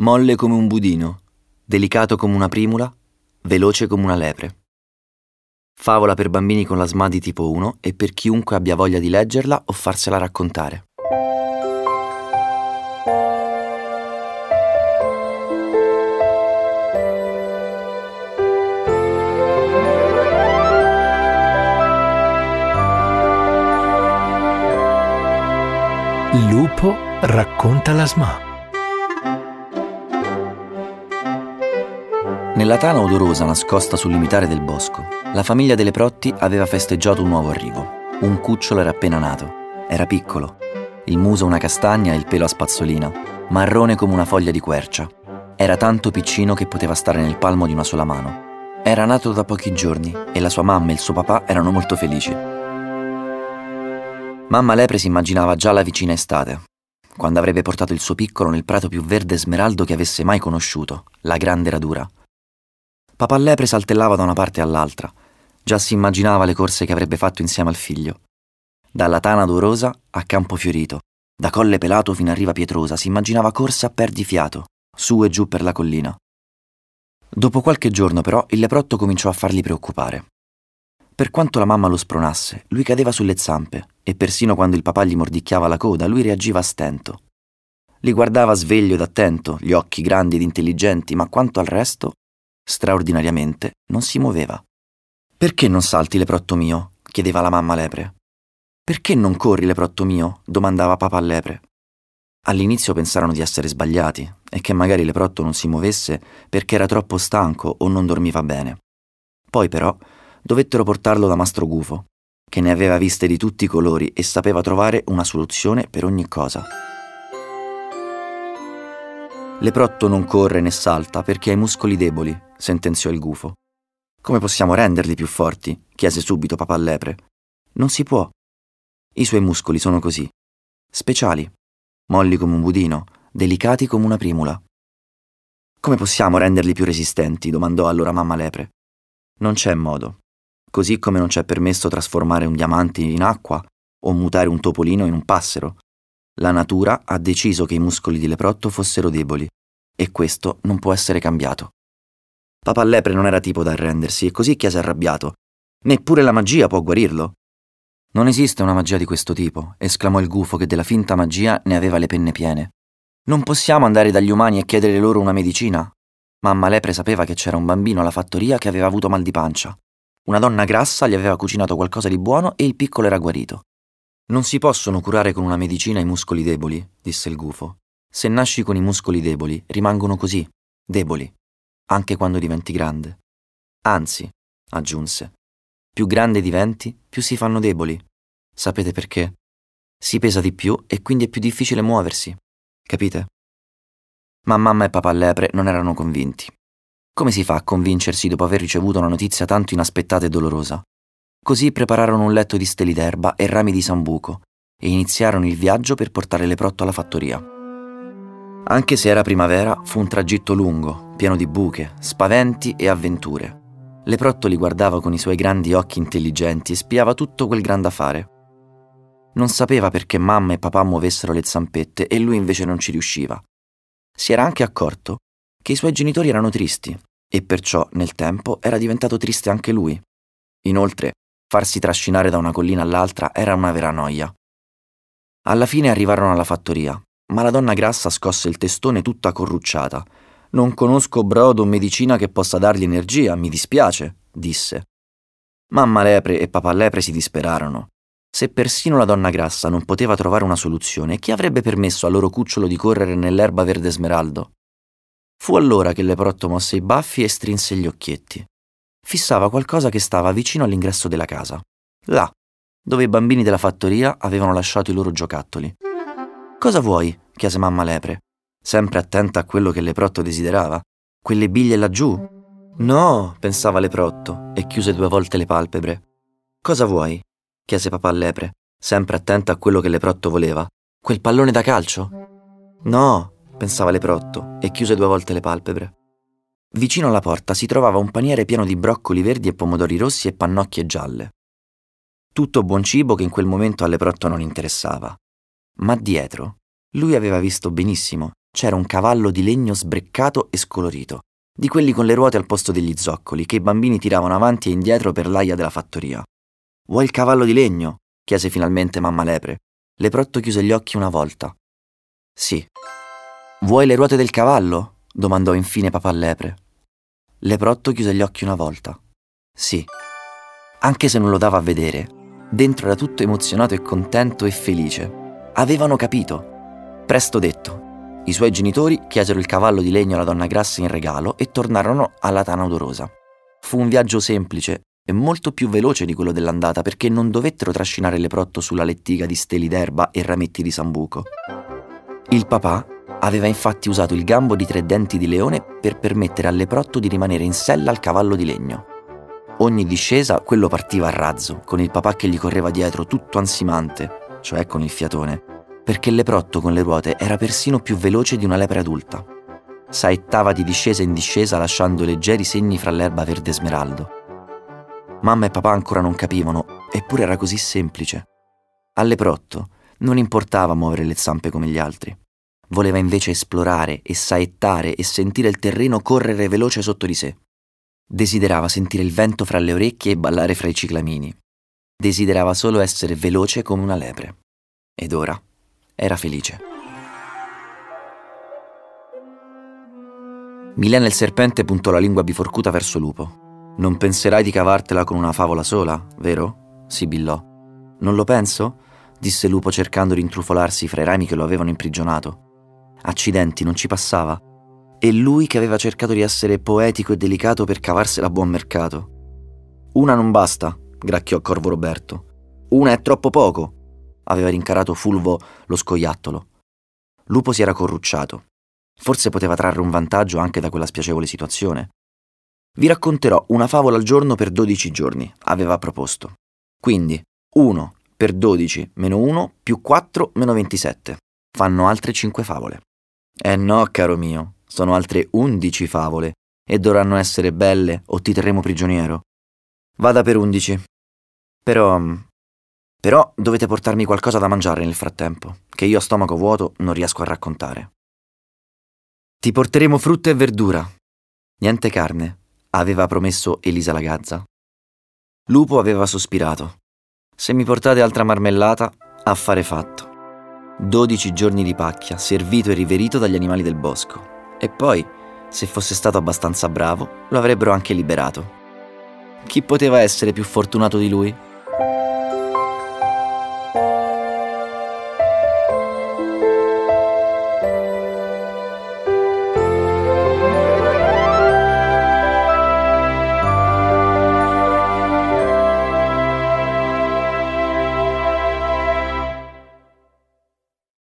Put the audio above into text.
molle come un budino, delicato come una primula, veloce come una lepre. Favola per bambini con l'asma di tipo 1 e per chiunque abbia voglia di leggerla o farsela raccontare. Lupo racconta la SMA. Nella tana odorosa nascosta sul limitare del bosco, la famiglia delle Protti aveva festeggiato un nuovo arrivo. Un cucciolo era appena nato. Era piccolo. Il muso una castagna e il pelo a spazzolina, marrone come una foglia di quercia. Era tanto piccino che poteva stare nel palmo di una sola mano. Era nato da pochi giorni e la sua mamma e il suo papà erano molto felici. Mamma Lepre si immaginava già la vicina estate, quando avrebbe portato il suo piccolo nel prato più verde smeraldo che avesse mai conosciuto, la grande radura. Papà Lepre saltellava da una parte all'altra, già si immaginava le corse che avrebbe fatto insieme al figlio. Dalla tana d'orosa a campo fiorito, da colle pelato fino a riva pietrosa, si immaginava corse a perdifiato, su e giù per la collina. Dopo qualche giorno però il leprotto cominciò a fargli preoccupare. Per quanto la mamma lo spronasse, lui cadeva sulle zampe e persino quando il papà gli mordicchiava la coda, lui reagiva a stento. Li guardava sveglio ed attento, gli occhi grandi ed intelligenti, ma quanto al resto, straordinariamente, non si muoveva. Perché non salti, leprotto mio? chiedeva la mamma lepre. Perché non corri, leprotto mio? domandava papà lepre. All'inizio pensarono di essere sbagliati e che magari leprotto non si muovesse perché era troppo stanco o non dormiva bene. Poi però dovettero portarlo da Mastro Gufo, che ne aveva viste di tutti i colori e sapeva trovare una soluzione per ogni cosa. Leprotto non corre né salta perché ha i muscoli deboli, sentenziò il gufo. Come possiamo renderli più forti? chiese subito papà Lepre. Non si può. I suoi muscoli sono così, speciali, molli come un budino, delicati come una primula. Come possiamo renderli più resistenti? domandò allora mamma Lepre. Non c'è modo, così come non c'è permesso trasformare un diamante in acqua o mutare un topolino in un passero. La natura ha deciso che i muscoli di Leprotto fossero deboli e questo non può essere cambiato. Papà Lepre non era tipo da arrendersi e così chiese arrabbiato. Neppure la magia può guarirlo. Non esiste una magia di questo tipo, esclamò il gufo che della finta magia ne aveva le penne piene. Non possiamo andare dagli umani e chiedere loro una medicina? Mamma Lepre sapeva che c'era un bambino alla fattoria che aveva avuto mal di pancia. Una donna grassa gli aveva cucinato qualcosa di buono e il piccolo era guarito. Non si possono curare con una medicina i muscoli deboli, disse il gufo. Se nasci con i muscoli deboli, rimangono così, deboli, anche quando diventi grande. Anzi, aggiunse, più grande diventi, più si fanno deboli. Sapete perché? Si pesa di più e quindi è più difficile muoversi. Capite? Ma mamma e papà lepre non erano convinti. Come si fa a convincersi dopo aver ricevuto una notizia tanto inaspettata e dolorosa? Così prepararono un letto di steli d'erba e rami di sambuco e iniziarono il viaggio per portare le protto alla fattoria. Anche se era primavera, fu un tragitto lungo, pieno di buche, spaventi e avventure. Leprotto li guardava con i suoi grandi occhi intelligenti e spiava tutto quel gran da fare. Non sapeva perché mamma e papà muovessero le zampette e lui invece non ci riusciva. Si era anche accorto che i suoi genitori erano tristi e perciò nel tempo era diventato triste anche lui. Inoltre, farsi trascinare da una collina all'altra era una vera noia. Alla fine arrivarono alla fattoria, ma la donna grassa scosse il testone tutta corrucciata. Non conosco brodo o medicina che possa dargli energia, mi dispiace, disse. Mamma lepre e papà lepre si disperarono. Se persino la donna grassa non poteva trovare una soluzione, chi avrebbe permesso al loro cucciolo di correre nell'erba verde smeraldo? Fu allora che Leprotto mosse i baffi e strinse gli occhietti. Fissava qualcosa che stava vicino all'ingresso della casa, là, dove i bambini della fattoria avevano lasciato i loro giocattoli. Cosa vuoi? chiese mamma Lepre, sempre attenta a quello che Leprotto desiderava. Quelle biglie laggiù? No, pensava Leprotto e chiuse due volte le palpebre. Cosa vuoi? chiese papà Lepre, sempre attenta a quello che Leprotto voleva. Quel pallone da calcio? No, pensava Leprotto e chiuse due volte le palpebre. Vicino alla porta si trovava un paniere pieno di broccoli verdi e pomodori rossi e pannocchie gialle. Tutto buon cibo che in quel momento a Leprotto non interessava. Ma dietro, lui aveva visto benissimo c'era un cavallo di legno sbreccato e scolorito, di quelli con le ruote al posto degli zoccoli, che i bambini tiravano avanti e indietro per l'aia della fattoria. Vuoi il cavallo di legno? chiese finalmente mamma lepre. Leprotto chiuse gli occhi una volta. Sì. Vuoi le ruote del cavallo? domandò infine papà lepre. Leprotto chiuse gli occhi una volta. Sì. Anche se non lo dava a vedere, dentro era tutto emozionato e contento e felice. Avevano capito. Presto detto. I suoi genitori chiesero il cavallo di legno alla donna grassa in regalo e tornarono alla tana odorosa. Fu un viaggio semplice e molto più veloce di quello dell'andata perché non dovettero trascinare Leprotto sulla lettiga di steli d'erba e rametti di sambuco. Il papà aveva infatti usato il gambo di tre denti di leone per permettere al Leprotto di rimanere in sella al cavallo di legno. Ogni discesa quello partiva a razzo, con il papà che gli correva dietro tutto ansimante, cioè con il fiatone, perché il leprotto con le ruote era persino più veloce di una lepre adulta. Saettava di discesa in discesa lasciando leggeri segni fra l'erba verde smeraldo. Mamma e papà ancora non capivano, eppure era così semplice. Al leprotto non importava muovere le zampe come gli altri. Voleva invece esplorare e saettare e sentire il terreno correre veloce sotto di sé. Desiderava sentire il vento fra le orecchie e ballare fra i ciclamini. Desiderava solo essere veloce come una lepre. Ed ora era felice. Milena il serpente puntò la lingua biforcuta verso Lupo. Non penserai di cavartela con una favola sola, vero? sibillò. Non lo penso? disse Lupo cercando di intrufolarsi fra i rami che lo avevano imprigionato. Accidenti, non ci passava e lui che aveva cercato di essere poetico e delicato per cavarsela a buon mercato. Una non basta, gracchiò Corvo Roberto. Una è troppo poco, aveva rincarato Fulvo lo scoiattolo. Lupo si era corrucciato. Forse poteva trarre un vantaggio anche da quella spiacevole situazione. Vi racconterò una favola al giorno per 12 giorni, aveva proposto. Quindi, 1 per 12 meno 1 più 4 meno 27. Fanno altre 5 favole. Eh no, caro mio, sono altre undici favole e dovranno essere belle o ti terremo prigioniero. Vada per undici. Però... Però dovete portarmi qualcosa da mangiare nel frattempo, che io a stomaco vuoto non riesco a raccontare. Ti porteremo frutta e verdura. Niente carne, aveva promesso Elisa la Gazza. Lupo aveva sospirato. Se mi portate altra marmellata, affare fatto. Dodici giorni di pacchia, servito e riverito dagli animali del bosco. E poi, se fosse stato abbastanza bravo, lo avrebbero anche liberato. Chi poteva essere più fortunato di lui?